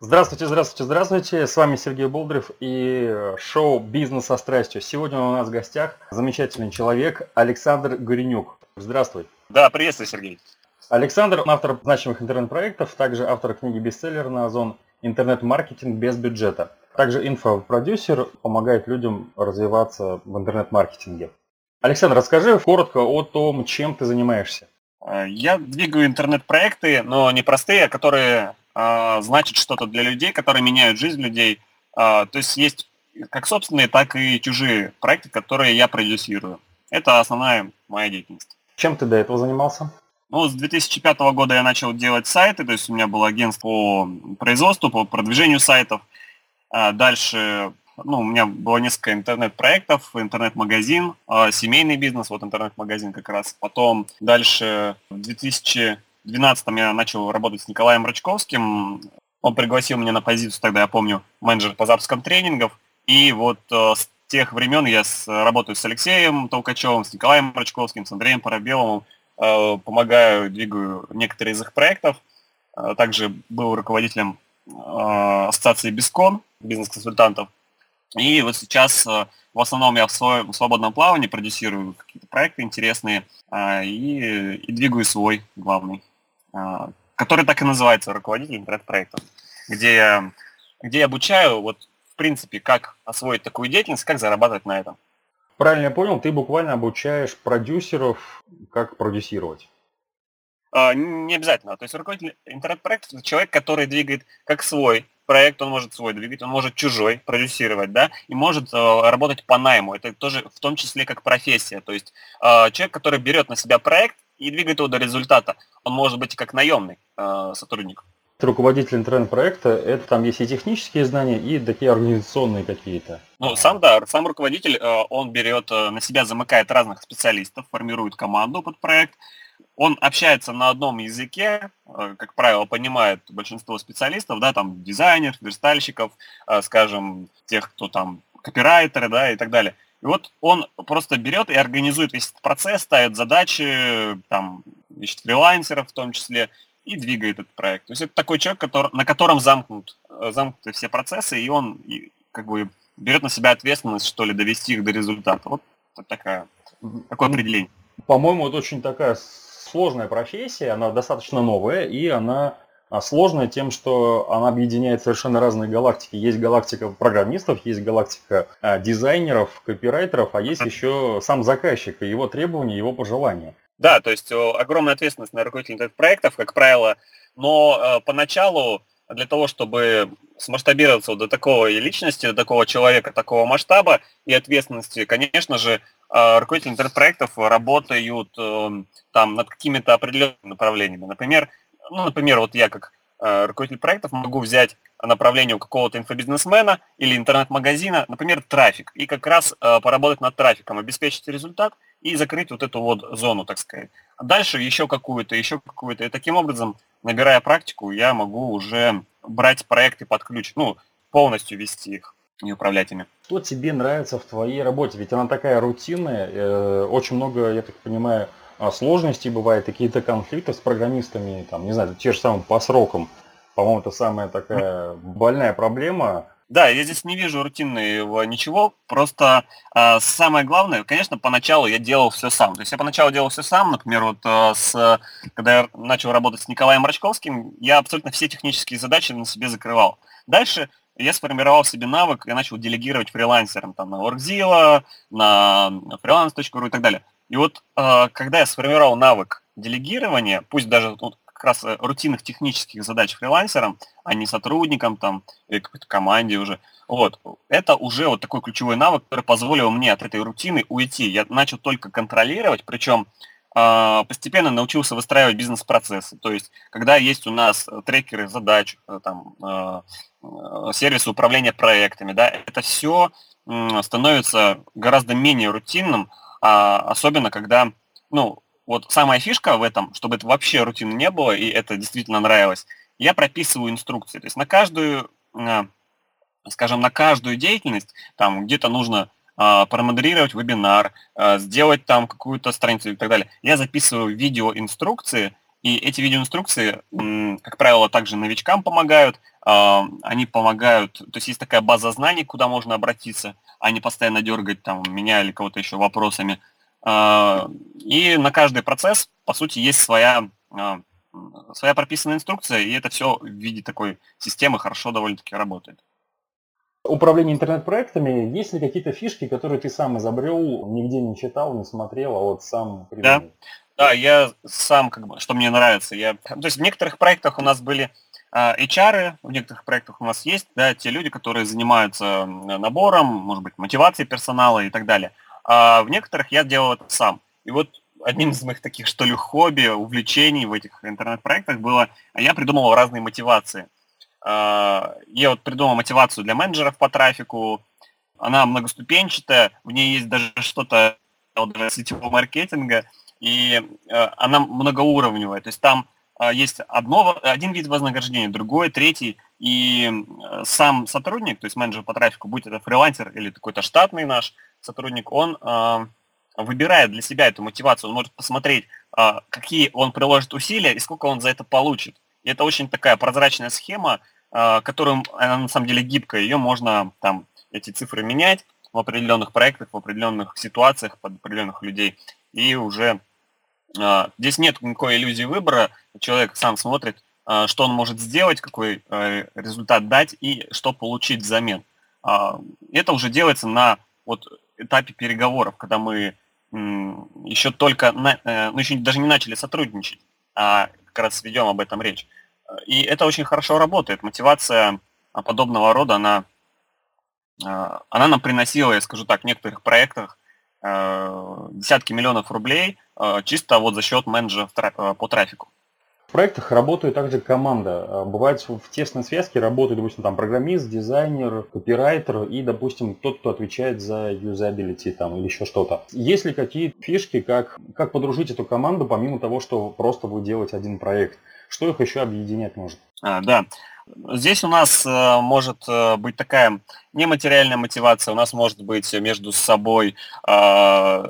Здравствуйте, здравствуйте, здравствуйте. С вами Сергей Болдырев и шоу «Бизнес со страстью». Сегодня у нас в гостях замечательный человек Александр Горенюк. Здравствуй. Да, приветствую, Сергей. Александр – автор значимых интернет-проектов, также автор книги «Бестселлер» на Озон «Интернет-маркетинг без бюджета». Также инфопродюсер помогает людям развиваться в интернет-маркетинге. Александр, расскажи коротко о том, чем ты занимаешься. Э, я двигаю интернет-проекты, но не простые, а которые а, значит что-то для людей, которые меняют жизнь людей. А, то есть есть как собственные, так и чужие проекты, которые я продюсирую. Это основная моя деятельность. Чем ты до этого занимался? Ну, с 2005 года я начал делать сайты, то есть у меня было агентство по производству, по продвижению сайтов. А дальше, ну, у меня было несколько интернет-проектов, интернет-магазин, семейный бизнес, вот интернет-магазин как раз. Потом дальше в 2000 2012 я начал работать с Николаем Рачковским. Он пригласил меня на позицию, тогда я помню, менеджер по запускам тренингов. И вот э, с тех времен я с, работаю с Алексеем Толкачевым, с Николаем Рачковским, с Андреем Парабеловым, э, помогаю, двигаю некоторые из их проектов. Э, также был руководителем э, ассоциации Бискон, бизнес-консультантов. И вот сейчас в основном я в своем свободном плавании продюсирую какие-то проекты интересные и, и двигаю свой главный. А, который так и называется руководитель интернет-проектов, где где я обучаю, вот, в принципе, как освоить такую деятельность, как зарабатывать на этом. Правильно я понял, ты буквально обучаешь продюсеров, как продюсировать. А, не обязательно. То есть руководитель интернет-проектов это человек, который двигает как свой проект, он может свой двигать, он может чужой продюсировать, да, и может э, работать по найму. Это тоже в том числе как профессия. То есть э, человек, который берет на себя проект и двигает его до результата. Он может быть как наемный э, сотрудник. Руководитель интернет-проекта, это там есть и технические знания, и такие организационные какие-то. Ну, сам, да, сам руководитель, э, он берет э, на себя, замыкает разных специалистов, формирует команду под проект, он общается на одном языке, э, как правило, понимает большинство специалистов, да, там дизайнер, верстальщиков, скажем, тех, кто там копирайтеры, да, и так далее. И вот он просто берет и организует весь этот процесс, ставит задачи, там, ищет фрилансеров в том числе, и двигает этот проект. То есть это такой человек, который, на котором замкнут, э, замкнуты все процессы, и он и, как бы берет на себя ответственность, что ли, довести их до результата. Вот такая, такое определение. По-моему, это очень такая сложная профессия, она достаточно новая, и она а сложная тем, что она объединяет совершенно разные галактики. Есть галактика программистов, есть галактика а, дизайнеров, копирайтеров, а есть еще сам заказчик и его требования, его пожелания. Да, то есть огромная ответственность на руководителей проектов, как правило, но э, поначалу для того, чтобы смасштабироваться до такой личности, до такого человека, такого масштаба и ответственности, конечно же, э, руководители интернет-проектов работают э, там над какими-то определенными направлениями. Например, ну, например, вот я как э, руководитель проектов могу взять направление у какого-то инфобизнесмена или интернет-магазина, например, трафик, и как раз э, поработать над трафиком, обеспечить результат и закрыть вот эту вот зону, так сказать. А дальше еще какую-то, еще какую-то. И таким образом, набирая практику, я могу уже брать проекты под ключ, ну, полностью вести их и управлять ими. Что тебе нравится в твоей работе? Ведь она такая рутинная, э, очень много, я так понимаю, а, сложностей бывает, какие-то конфликты с программистами, там, не знаю, те же самые по срокам. По-моему, это самая такая больная проблема. Да, я здесь не вижу рутинного ничего, просто э, самое главное, конечно, поначалу я делал все сам. То есть я поначалу делал все сам, например, вот э, с, когда я начал работать с Николаем Рачковским, я абсолютно все технические задачи на себе закрывал. Дальше я сформировал себе навык, я начал делегировать фрилансерам там, на Workzilla, на freelance.ru и так далее. И вот а, когда я сформировал навык делегирования, пусть даже вот, как раз э, рутинных технических задач фрилансерам, а не сотрудникам там или какой-то команде уже, вот, это уже вот такой ключевой навык, который позволил мне от этой рутины уйти. Я начал только контролировать, причем а, постепенно научился выстраивать бизнес-процессы. То есть, когда есть у нас трекеры задач, э, там, а, сервисы управления проектами, да, это все становится гораздо менее рутинным, а, особенно когда, ну, вот самая фишка в этом, чтобы это вообще рутины не было, и это действительно нравилось, я прописываю инструкции. То есть на каждую, скажем, на каждую деятельность, там где-то нужно а, промодерировать вебинар, а, сделать там какую-то страницу и так далее. Я записываю видеоинструкции, И эти видеоинструкции, как правило, также новичкам помогают. А, они помогают, то есть есть такая база знаний, куда можно обратиться, а не постоянно дергать там меня или кого-то еще вопросами. А, и на каждый процесс, по сути, есть своя, а, своя прописанная инструкция, и это все в виде такой системы хорошо довольно-таки работает. Управление интернет-проектами, есть ли какие-то фишки, которые ты сам изобрел, нигде не читал, не смотрел, а вот сам придумал? Да. Да, я сам, как бы, что мне нравится. Я, то есть в некоторых проектах у нас были а, HR, в некоторых проектах у нас есть, да, те люди, которые занимаются набором, может быть, мотивацией персонала и так далее. А в некоторых я делал это сам. И вот одним из моих таких, что ли, хобби, увлечений в этих интернет-проектах было, я придумывал разные мотивации. Я вот придумал мотивацию для менеджеров по трафику, она многоступенчатая, в ней есть даже что-то сетевого маркетинга, и э, она многоуровневая. То есть там э, есть одно, один вид вознаграждения, другой, третий, и э, сам сотрудник, то есть менеджер по трафику, будь это фрилансер или какой-то штатный наш сотрудник, он выбирает для себя эту мотивацию, он может посмотреть, какие он приложит усилия и сколько он за это получит. Это очень такая прозрачная схема, которую, она на самом деле гибкая, ее можно там эти цифры менять в определенных проектах, в определенных ситуациях, под определенных людей, и уже а, здесь нет никакой иллюзии выбора. Человек сам смотрит, а, что он может сделать, какой э, результат дать и что получить взамен. А, это уже делается на вот этапе переговоров, когда мы еще только, э, ну еще даже не начали сотрудничать, а как раз ведем об этом речь. И это очень хорошо работает. Мотивация подобного рода, она, она нам приносила, я скажу так, в некоторых проектах Э, десятки миллионов рублей э, чисто вот за счет менеджера э, по трафику. В проектах работает также команда. Бывает в тесной связке работает, допустим, там программист, дизайнер, копирайтер и, допустим, тот, кто отвечает за юзабилити там или еще что-то. Есть ли какие фишки, как, как подружить эту команду, помимо того, что просто вы делаете один проект? Что их еще объединять может? А, да. Здесь у нас э, может э, быть такая нематериальная мотивация, у нас может быть между собой э,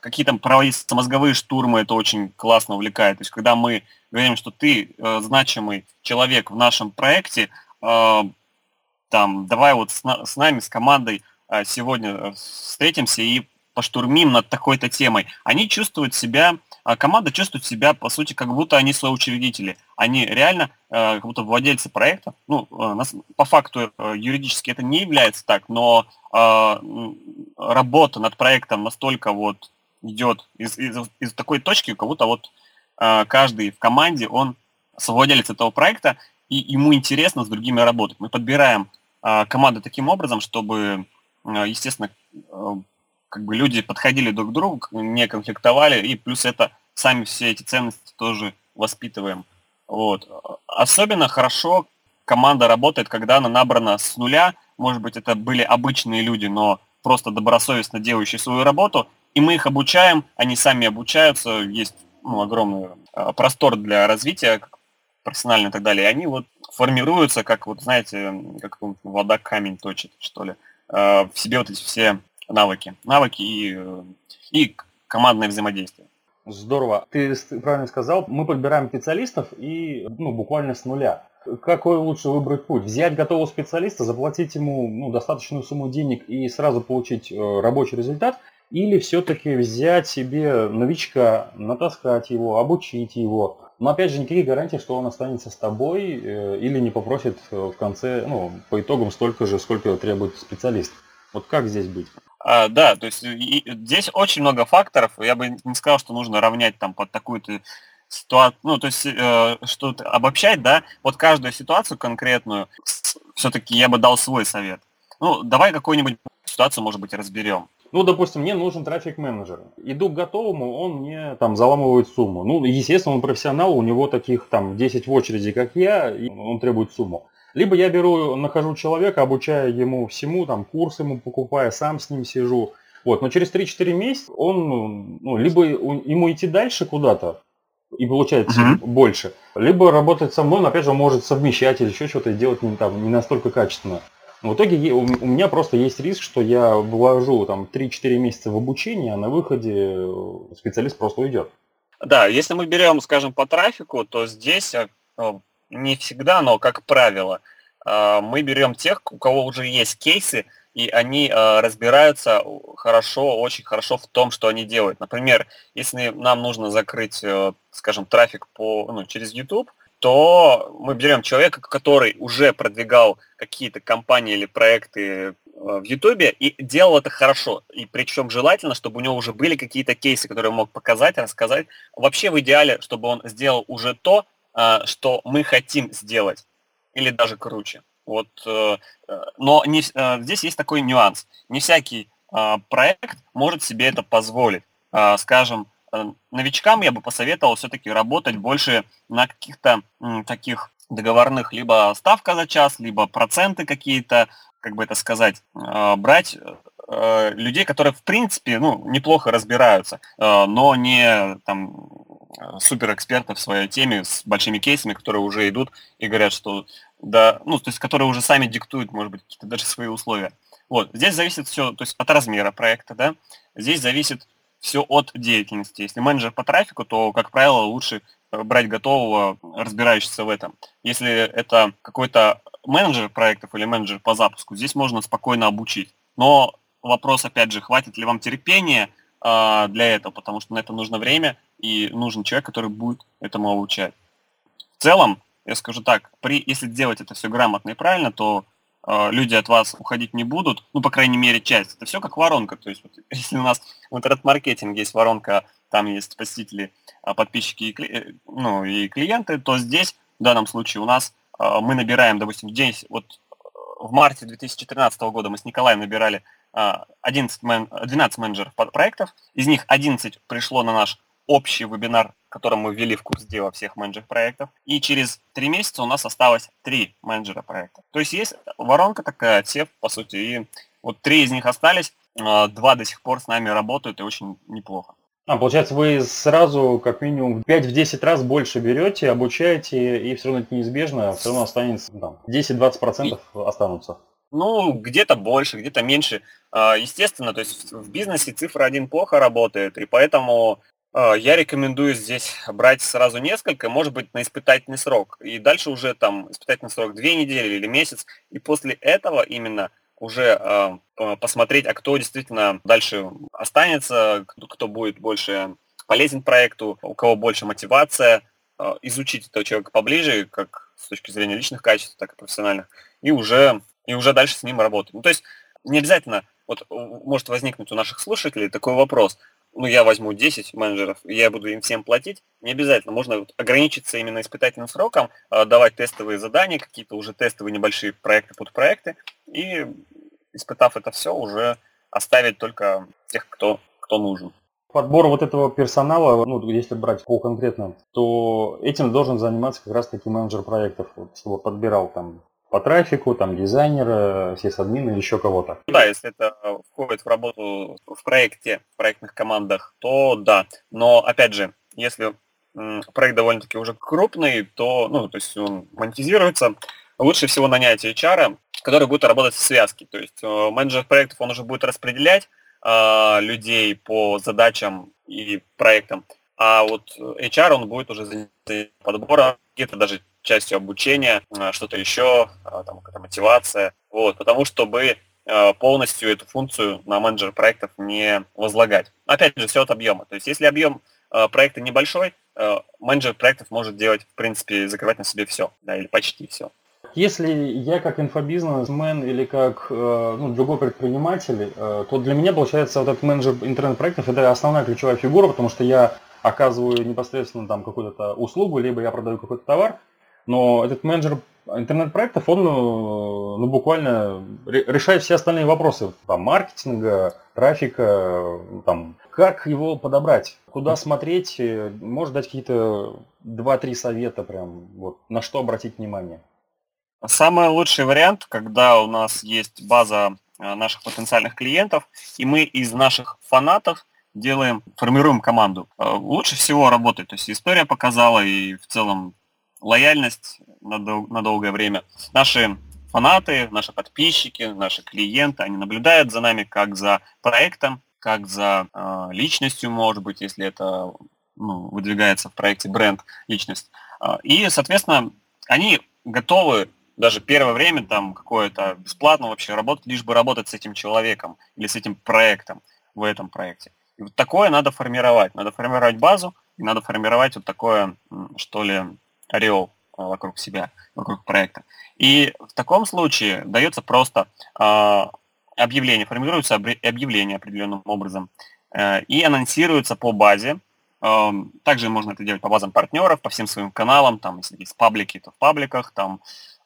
какие-то проводиться мозговые штурмы, это очень классно увлекает. То есть когда мы говорим, что ты э, значимый человек в нашем проекте, э, там, давай вот с, с нами, с командой э, сегодня встретимся и поштурмим над такой-то темой. Они чувствуют себя а команда чувствует себя, по сути, как будто они соучредители. Они реально э, как будто владельцы проекта. Ну, э, по факту э, юридически это не является так, но работа над проектом настолько вот идет из, из, из такой точки, как будто вот каждый в команде, он совладелец этого проекта, и ему интересно с другими работать. Мы подбираем команду таким образом, чтобы, естественно, как бы люди подходили друг к другу, не конфликтовали, и плюс это сами все эти ценности тоже воспитываем. Вот. Особенно хорошо команда работает, когда она набрана с нуля. Может быть, это были обычные люди, но просто добросовестно делающие свою работу, и мы их обучаем, они сами обучаются, есть ну, огромный э, простор для развития профессионально и так далее, и они вот формируются, как вот, знаете, как вода камень точит, что ли, э, в себе вот эти все навыки. Навыки и, и командное взаимодействие. Здорово. Ты правильно сказал, мы подбираем специалистов и ну, буквально с нуля. Какой лучше выбрать путь? Взять готового специалиста, заплатить ему ну, достаточную сумму денег и сразу получить э, рабочий результат? Или все-таки взять себе новичка, натаскать его, обучить его? Но опять же, никаких гарантий, что он останется с тобой э, или не попросит э, в конце, ну, по итогам столько же, сколько требует специалист. Вот как здесь быть? А, да, то есть и, здесь очень много факторов. Я бы не сказал, что нужно равнять там под такую-то ситуацию, ну, то есть э, что-то обобщать, да, вот каждую ситуацию конкретную, все-таки я бы дал свой совет. Ну, давай какую-нибудь ситуацию, может быть, разберем. Ну, допустим, мне нужен трафик-менеджер. Иду к готовому, он мне там заламывает сумму. Ну, естественно, он профессионал, у него таких там 10 в очереди, как я, и он требует сумму. Либо я беру, нахожу человека, обучаю ему всему, там, курс ему покупаю, сам с ним сижу. Вот, но через 3-4 месяца он, ну, либо ему идти дальше куда-то, и получать uh-huh. больше, либо работать со мной, но опять же он может совмещать или еще что-то делать не, там, не настолько качественно. В итоге у меня просто есть риск, что я вложу там 3-4 месяца в обучение, а на выходе специалист просто уйдет. Да, если мы берем, скажем, по трафику, то здесь э, не всегда, но как правило, э, мы берем тех, у кого уже есть кейсы, и они э, разбираются хорошо, очень хорошо в том, что они делают. Например, если нам нужно закрыть, скажем, трафик по, ну, через YouTube, то мы берем человека, который уже продвигал какие-то компании или проекты в Ютубе и делал это хорошо. И причем желательно, чтобы у него уже были какие-то кейсы, которые он мог показать, рассказать. Вообще в идеале, чтобы он сделал уже то, а, что мы хотим сделать. Или даже круче. Вот, э, э, но не, э, здесь есть такой нюанс. Не всякий проект может себе это позволить. Скажем, новичкам я бы посоветовал все-таки работать больше на каких-то таких договорных либо ставка за час, либо проценты какие-то, как бы это сказать, брать людей, которые в принципе ну, неплохо разбираются, но не там Э, супер экспертов в своей теме с большими кейсами, которые уже идут и говорят, что да, ну, то есть, которые уже сами диктуют, может быть, какие-то даже свои условия. Вот, здесь зависит все, то есть от размера проекта, да, здесь зависит все от деятельности. Если менеджер по трафику, то, как правило, лучше э, брать готового, разбирающегося в этом. Если это какой-то менеджер проектов или менеджер по запуску, здесь можно спокойно обучить. Но вопрос, опять же, хватит ли вам терпения э, для этого, потому что на это нужно время, и нужен человек, который будет этому обучать. В целом, я скажу так, при, если делать это все грамотно и правильно, то люди от вас уходить не будут, ну, по крайней мере, часть. Это все как воронка. То есть, вот, если у нас в интернет-маркетинге есть воронка, там есть посетители, а, подписчики и, кли, ну, и клиенты, то здесь, в данном случае, у нас э, мы набираем, допустим, день, вот в марте 2013 года мы с Николаем набирали 11 мен, 12 менеджеров проектов, из них 11 пришло на наш общий вебинар, который мы ввели в курс дела всех менеджеров проектов. И через три месяца у нас осталось три менеджера проекта. То есть есть воронка такая, отсев, по сути, и вот три из них остались, а, два до сих пор с нами работают, и очень неплохо. А, получается, вы сразу как минимум 5-10 раз больше берете, обучаете, и все равно это неизбежно, все равно останется там, 10-20% останутся. Ну, где-то больше, где-то меньше. А, естественно, то есть в бизнесе цифра один плохо работает, и поэтому а, я рекомендую здесь брать сразу несколько, может быть, на испытательный срок. И дальше уже там испытательный срок две недели или месяц. И после этого именно уже э, посмотреть, а кто действительно дальше останется, кто, кто будет больше полезен проекту, у кого больше мотивация, э, изучить этого человека поближе, как с точки зрения личных качеств, так и профессиональных, и уже, и уже дальше с ним работать. Ну, то есть не обязательно, вот может возникнуть у наших слушателей такой вопрос, ну, я возьму 10 менеджеров, я буду им всем платить, не обязательно. Можно вот ограничиться именно испытательным сроком, а, давать тестовые задания, какие-то уже тестовые небольшие проекты под проекты, и испытав это все, уже оставить только тех, кто, кто нужен. Подбор вот этого персонала, ну, если брать по конкретно, то этим должен заниматься как раз таки менеджер проектов, чтобы подбирал там по трафику, там дизайнера, сисадмина или еще кого-то. Да, если это входит в работу в проекте, в проектных командах, то да. Но опять же, если проект довольно-таки уже крупный, то, ну, то есть он монетизируется, лучше всего нанять HR, который будет работать в связке. То есть э, менеджер проектов, он уже будет распределять э, людей по задачам и проектам, а вот HR, он будет уже заниматься подбором, где-то даже частью обучения, э, что-то еще, э, там какая-то мотивация, вот, потому чтобы э, полностью эту функцию на менеджер проектов не возлагать. Опять же, все от объема. То есть, если объем проекта небольшой, менеджер проектов может делать, в принципе, закрывать на себе все, да, или почти все. Если я как инфобизнесмен или как ну, другой предприниматель, то для меня, получается, вот этот менеджер интернет-проектов это основная ключевая фигура, потому что я оказываю непосредственно там какую-то услугу, либо я продаю какой-то товар, но этот менеджер интернет-проектов, он ну, ну, буквально решает все остальные вопросы там, маркетинга, трафика, там, как его подобрать, куда смотреть, может дать какие-то 2-3 совета прям, вот, на что обратить внимание. Самый лучший вариант, когда у нас есть база э, наших потенциальных клиентов, и мы из наших фанатов делаем, формируем команду. Э, лучше всего работает. То есть история показала, и в целом лояльность на, дол- на долгое время. Наши фанаты, наши подписчики, наши клиенты, они наблюдают за нами как за проектом, как за э, личностью, может быть, если это ну, выдвигается в проекте бренд, личность. И, соответственно, они готовы даже первое время там какое-то бесплатно вообще работать, лишь бы работать с этим человеком или с этим проектом в этом проекте. И вот такое надо формировать. Надо формировать базу, и надо формировать вот такое, что ли, ореол а, вокруг себя, вокруг проекта. И в таком случае дается просто э, объявление, формируется объявление определенным образом э, и анонсируется по базе. Э, также можно это делать по базам партнеров, по всем своим каналам, там, если есть паблики, то в пабликах, там,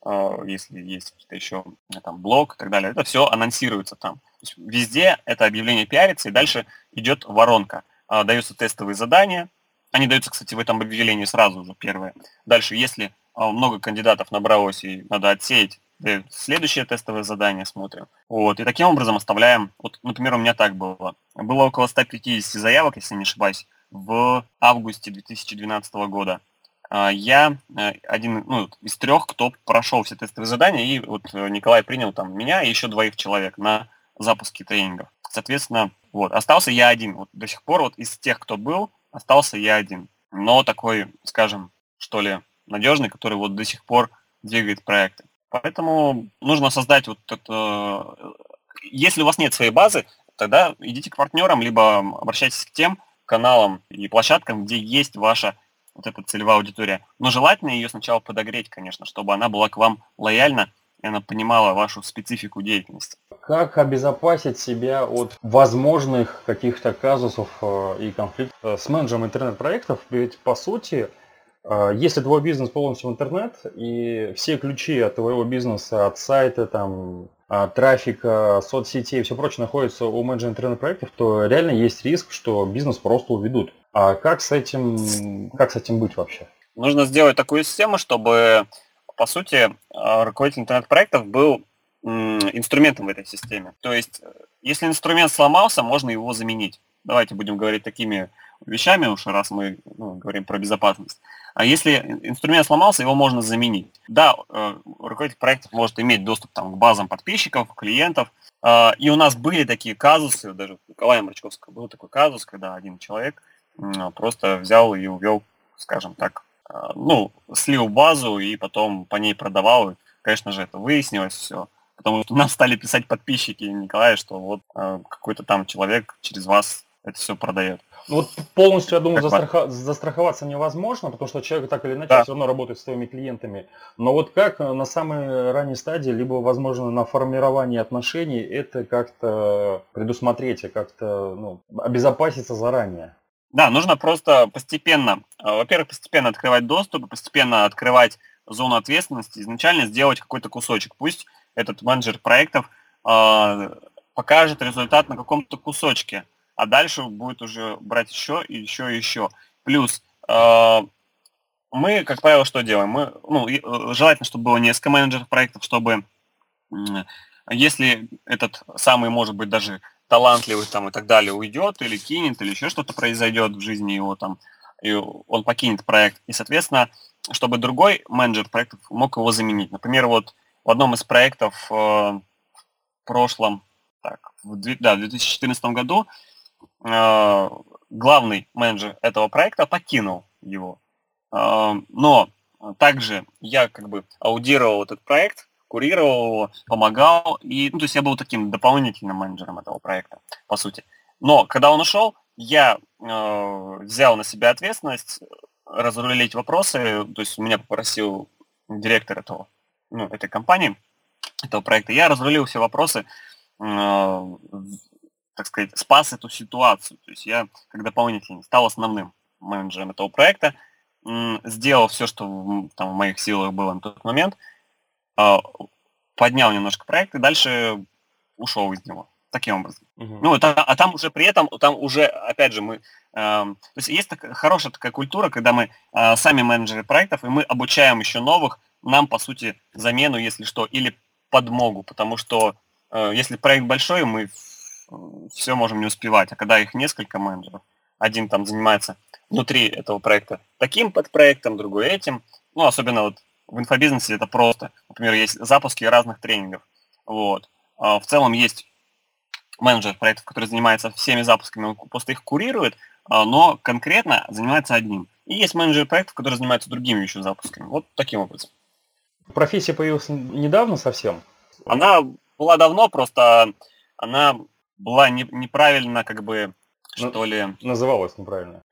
э, если есть какие-то еще там, блог и так далее. Это все анонсируется там. везде это объявление пиарится, и дальше идет воронка. Даются тестовые задания, они даются, кстати, в этом объявлении сразу же, первое. Дальше, если а, много кандидатов набралось и надо отсеять, следующее тестовое задание смотрим. Вот, и таким образом оставляем, вот, например, у меня так было. Было около 150 заявок, если не ошибаюсь, в августе 2012 года. А, я э, один ну, из трех, кто прошел все тестовые задания, и вот э, Николай принял там меня и еще двоих человек на запуске тренингов. Соответственно, вот, остался я один. Вот до сих пор вот из тех, кто был, остался я один. Но такой, скажем, что ли, надежный, который вот до сих пор двигает проекты. Поэтому нужно создать вот это... Если у вас нет своей базы, тогда идите к партнерам, либо обращайтесь к тем каналам и площадкам, где есть ваша вот эта целевая аудитория. Но желательно ее сначала подогреть, конечно, чтобы она была к вам лояльна, и она понимала вашу специфику деятельности. Как обезопасить себя от возможных каких-то казусов э, и конфликтов э, с менеджером интернет-проектов? Ведь, по сути, э, если твой бизнес полностью в интернет, и все ключи от твоего бизнеса, от сайта, там, трафика, соцсетей и все прочее находятся у менеджера интернет-проектов, то реально есть риск, что бизнес просто уведут. А как с этим, как с этим быть вообще? Нужно сделать такую систему, чтобы по сути, руководитель интернет-проектов был инструментом в этой системе. То есть, э, если инструмент сломался, можно его заменить. Давайте будем говорить такими вещами уж, раз мы ну, говорим про безопасность. А если инструмент сломался, его можно заменить. Да, э, руководитель проектов может иметь доступ там, к базам подписчиков, клиентов. А, и у нас были такие казусы, даже у Николая Мрачковского был такой казус, когда один человек просто взял и увел, скажем так, а, ну, слил базу и потом по ней продавал. И, конечно же, это выяснилось все. Потому что нам стали писать подписчики Николая, что вот э, какой-то там человек через вас это все продает. Ну, вот полностью, я думаю, застрахо... застраховаться невозможно, потому что человек так или иначе да. все равно работает с своими клиентами. Но вот как на самой ранней стадии, либо, возможно, на формировании отношений, это как-то предусмотреть и как-то ну, обезопаситься заранее? Да, нужно просто постепенно, э, во-первых, постепенно открывать доступ, постепенно открывать зону ответственности, изначально сделать какой-то кусочек. Пусть этот менеджер проектов э, покажет результат на каком-то кусочке, а дальше будет уже брать еще и еще и еще. Плюс э, мы, как правило, что делаем? Мы, ну, э, желательно, чтобы было несколько менеджеров проектов, чтобы если этот самый, может быть, даже талантливый там и так далее уйдет или кинет, или еще что-то произойдет в жизни его там, и он покинет проект. И, соответственно, чтобы другой менеджер проектов мог его заменить. Например, вот в одном из проектов э, в прошлом, так, в, да, в 2014 году э, главный менеджер этого проекта покинул его. Э, но также я как бы аудировал этот проект, курировал его, помогал. И, ну, то есть я был таким дополнительным менеджером этого проекта, по сути. Но когда он ушел, я э, взял на себя ответственность разрулить вопросы. То есть меня попросил директор этого, ну, этой компании, этого проекта. Я разрулил все вопросы, э, так сказать, спас эту ситуацию. То есть я, как дополнительный, стал основным менеджером этого проекта, сделал все, что там в моих силах было на тот момент – а, поднял немножко проект и дальше ушел из него. Таким образом. Угу. Ну, это, а там уже при этом, там уже, опять же, мы... Э, то есть есть такая, хорошая такая культура, когда мы э, сами менеджеры проектов, и мы обучаем еще новых, нам, по сути, замену, если что, или подмогу, потому что э, если проект большой, мы все можем не успевать, а когда их несколько менеджеров, один там занимается внутри этого проекта таким подпроектом, другой этим, ну, особенно вот в инфобизнесе это просто. Например, есть запуски разных тренингов. Вот. А в целом есть менеджер проектов, который занимается всеми запусками, он просто их курирует, но конкретно занимается одним. И есть менеджер проектов, которые занимаются другими еще запусками. Вот таким образом. Профессия появилась недавно совсем? Она была давно, просто она была не, неправильно как бы что ли... Называлась неправильно.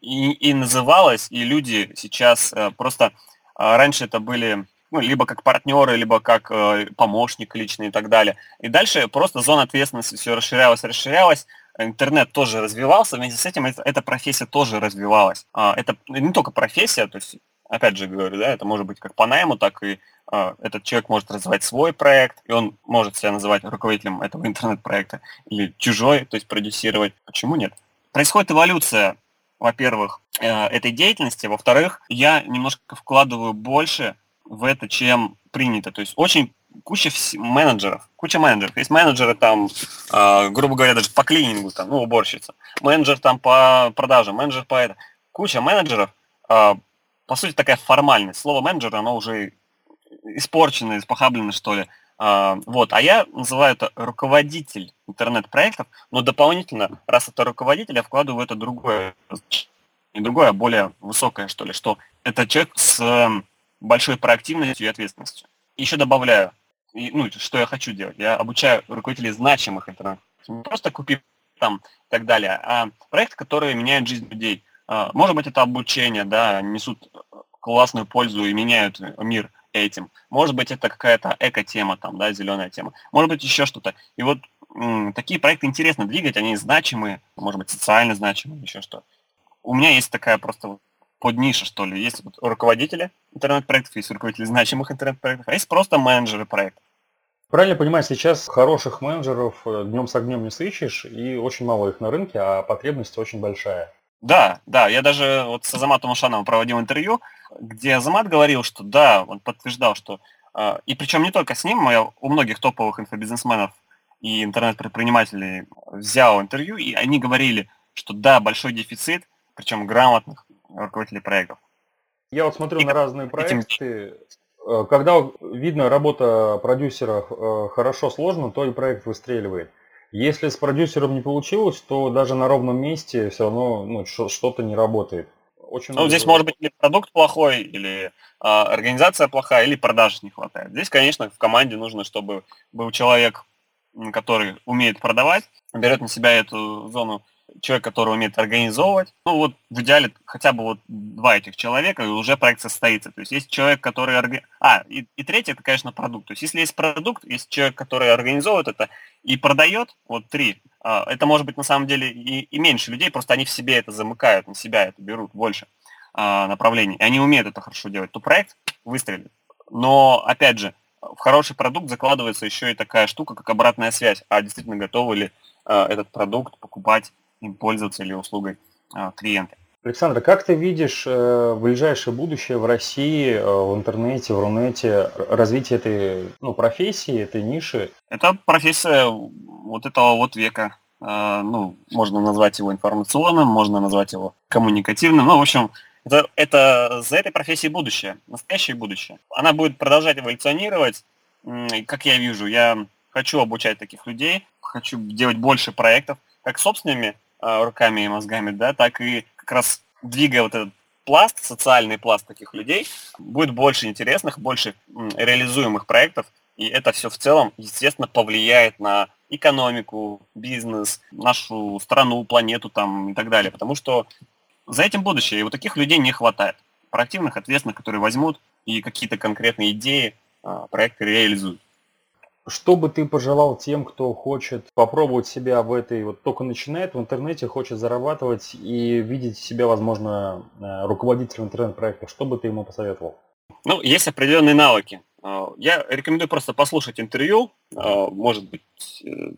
И, и называлась, и люди сейчас э, просто... Э, раньше это были ну, либо как партнеры, либо как э, помощник личный и так далее. И дальше просто зона ответственности все расширялась, расширялась, интернет тоже развивался, вместе с этим эта, эта профессия тоже развивалась. А, это не только профессия, то есть, опять же говорю, да, это может быть как по найму, так и а, этот человек может развивать свой проект, и он может себя называть руководителем этого интернет-проекта, или чужой, то есть продюсировать. Почему нет? Происходит эволюция, во-первых, э, этой деятельности, во-вторых, я немножко вкладываю больше в это, чем принято. То есть очень куча менеджеров, куча менеджеров. Есть менеджеры там, э, грубо говоря, даже по клинингу, там, ну, уборщица, менеджер там по продажам, менеджер по это. Куча менеджеров, э, по сути, такая формальность. Слово менеджер, оно уже испорчено, испохаблено, что ли. Э, вот, а я называю это руководитель интернет-проектов, но дополнительно, раз это руководитель, я вкладываю в это другое, не другое, а более высокое, что ли, что это человек с большой проактивностью и ответственностью. Еще добавляю, и, ну, что я хочу делать. Я обучаю руководителей значимых интернет. Не просто купив там и так далее, а проекты, которые меняют жизнь людей. А, может быть, это обучение, да, несут классную пользу и меняют мир этим. Может быть, это какая-то эко-тема, там, да, зеленая тема. Может быть, еще что-то. И вот м, такие проекты интересно двигать, они значимые, может быть, социально значимые, еще что. У меня есть такая просто под ниша, что ли. Есть вот руководители интернет-проектов, есть руководители значимых интернет-проектов, а есть просто менеджеры проектов. Правильно понимаю, сейчас хороших менеджеров э, днем с огнем не сыщешь, и очень мало их на рынке, а потребность очень большая. Да, да, я даже вот с Азаматом Ушановым проводил интервью, где Азамат говорил, что да, он подтверждал, что э, и причем не только с ним, я у многих топовых инфобизнесменов и интернет-предпринимателей взял интервью, и они говорили, что да, большой дефицит, причем грамотных руководителей проектов. Я вот смотрю и на разные проекты. Э, когда видно работа продюсера э, хорошо сложно, то и проект выстреливает. Если с продюсером не получилось, то даже на ровном месте все равно ну, что-то не работает. Очень ну, здесь может быть или продукт плохой, или а, организация плохая, или продаж не хватает. Здесь, конечно, в команде нужно, чтобы был человек, который умеет продавать, берет на себя эту зону человек, который умеет организовывать. Ну вот в идеале хотя бы вот два этих человека, и уже проект состоится. То есть есть человек, который... Орга... А, и, и третий, это, конечно, продукт. То есть если есть продукт, есть человек, который организовывает это и продает, вот три, а, это может быть на самом деле и, и меньше людей, просто они в себе это замыкают, на себя это берут больше а, направлений, и они умеют это хорошо делать, то проект выстрелит. Но, опять же, в хороший продукт закладывается еще и такая штука, как обратная связь. А действительно готовы ли а, этот продукт покупать им пользоваться или услугой а, клиента. Александр, как ты видишь э, ближайшее будущее в России, э, в интернете, в Рунете, развитие этой ну, профессии, этой ниши? Это профессия вот этого вот века. Э, ну, можно назвать его информационным, можно назвать его коммуникативным. Ну, в общем, это, это за этой профессией будущее, настоящее будущее. Она будет продолжать эволюционировать. Как я вижу, я хочу обучать таких людей, хочу делать больше проектов, как собственными руками и мозгами, да, так и как раз двигая вот этот пласт, социальный пласт таких людей, будет больше интересных, больше реализуемых проектов, и это все в целом, естественно, повлияет на экономику, бизнес, нашу страну, планету там и так далее, потому что за этим будущее, и вот таких людей не хватает. Проактивных, ответственных, которые возьмут и какие-то конкретные идеи, а, проекты реализуют. Что бы ты пожелал тем, кто хочет попробовать себя в этой, вот только начинает в интернете, хочет зарабатывать и видеть себя, возможно, э, руководителем интернет-проекта? Что бы ты ему посоветовал? Ну, есть определенные навыки. Э, я рекомендую просто послушать интервью. Э, может быть,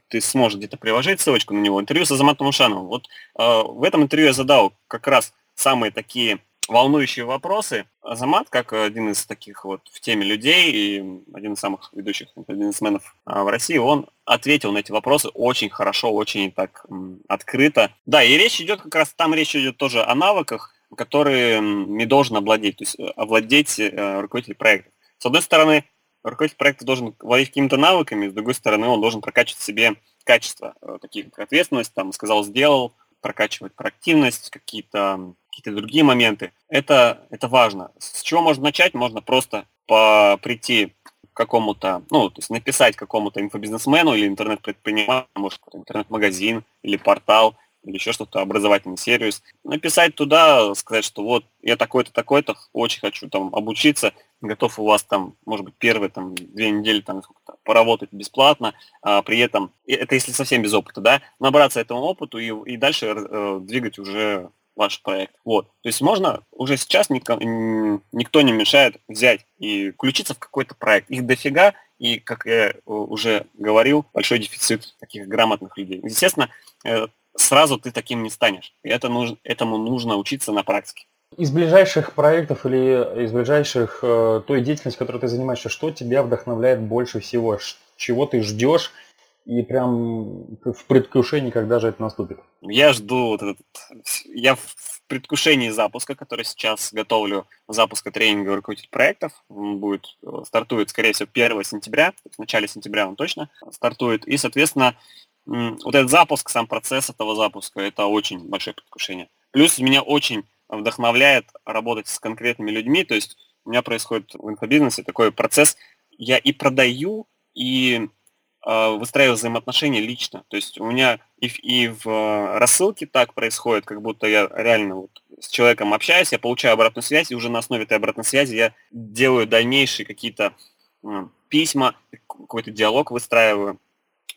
ты сможешь где-то приложить ссылочку на него. Интервью с Азаматом Ушановым. Вот в этом интервью я задал как раз самые такие волнующие вопросы. Азамат, как один из таких вот в теме людей и один из самых ведущих бизнесменов а, в России, он ответил на эти вопросы очень хорошо, очень так открыто. Да, и речь идет как раз, там речь идет тоже о навыках, которые не должен обладать, то есть э, овладеть э, руководитель проекта. С одной стороны, руководитель проекта должен владеть какими-то навыками, с другой стороны, он должен прокачивать себе качества, э, такие как ответственность, там, сказал, сделал, прокачивать проактивность, какие-то какие другие моменты. Это, это важно. С чего можно начать? Можно просто по, прийти какому-то, ну, то есть написать какому-то инфобизнесмену или интернет-предпринимателю, может, интернет-магазин или портал, или еще что-то, образовательный сервис, написать туда, сказать, что вот я такой-то, такой-то, очень хочу там обучиться, готов у вас там, может быть, первые там две недели там поработать бесплатно, а при этом, это если совсем без опыта, да, набраться этому опыту и, и дальше э, двигать уже ваш проект. Вот. То есть можно уже сейчас никто, никто не мешает взять и включиться в какой-то проект. Их дофига, и, как я уже говорил, большой дефицит таких грамотных людей. Естественно, э, сразу ты таким не станешь. И это нужно, этому нужно учиться на практике. Из ближайших проектов или из ближайших э, той деятельности, которой ты занимаешься, что тебя вдохновляет больше всего? Чего ты ждешь и прям в предвкушении, когда же это наступит? Я жду вот этот... Я в предвкушении запуска, который сейчас готовлю, запуска тренинга руководитель проектов. Он будет, э, стартует, скорее всего, 1 сентября, в начале сентября он точно стартует. И, соответственно, вот этот запуск, сам процесс этого запуска, это очень большое предвкушение. Плюс меня очень вдохновляет работать с конкретными людьми, то есть у меня происходит в инфобизнесе такой процесс, я и продаю, и выстраиваю взаимоотношения лично. То есть у меня и, и в рассылке так происходит, как будто я реально вот с человеком общаюсь, я получаю обратную связь, и уже на основе этой обратной связи я делаю дальнейшие какие-то э, письма, какой-то диалог выстраиваю.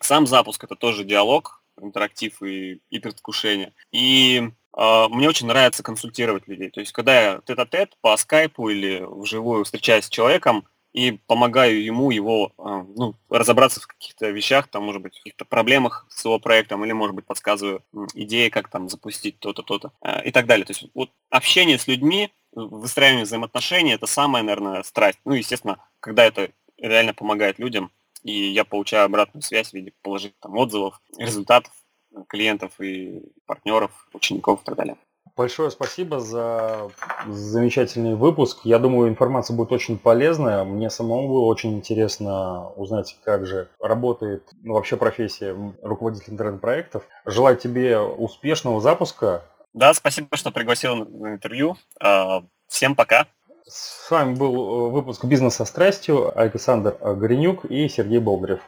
Сам запуск это тоже диалог, интерактив и, и предвкушение. И э, мне очень нравится консультировать людей. То есть, когда я тет-а-тет по скайпу или вживую встречаюсь с человеком и помогаю ему его э, ну, разобраться в каких-то вещах, там, может быть, в каких-то проблемах с его проектом, или, может быть, подсказываю идеи, как там запустить то-то, то-то э, и так далее. То есть, вот общение с людьми, выстраивание взаимоотношений – это самая, наверное, страсть. Ну, естественно, когда это реально помогает людям, и я получаю обратную связь в виде положительных там, отзывов, результатов клиентов и партнеров, учеников и так далее. Большое спасибо за замечательный выпуск. Я думаю, информация будет очень полезная. Мне самому было очень интересно узнать, как же работает ну, вообще профессия руководителя интернет-проектов. Желаю тебе успешного запуска. Да, спасибо, что пригласил на интервью. А, всем пока. С вами был э, выпуск «Бизнес со страстью» Александр Горенюк и Сергей Болдырев.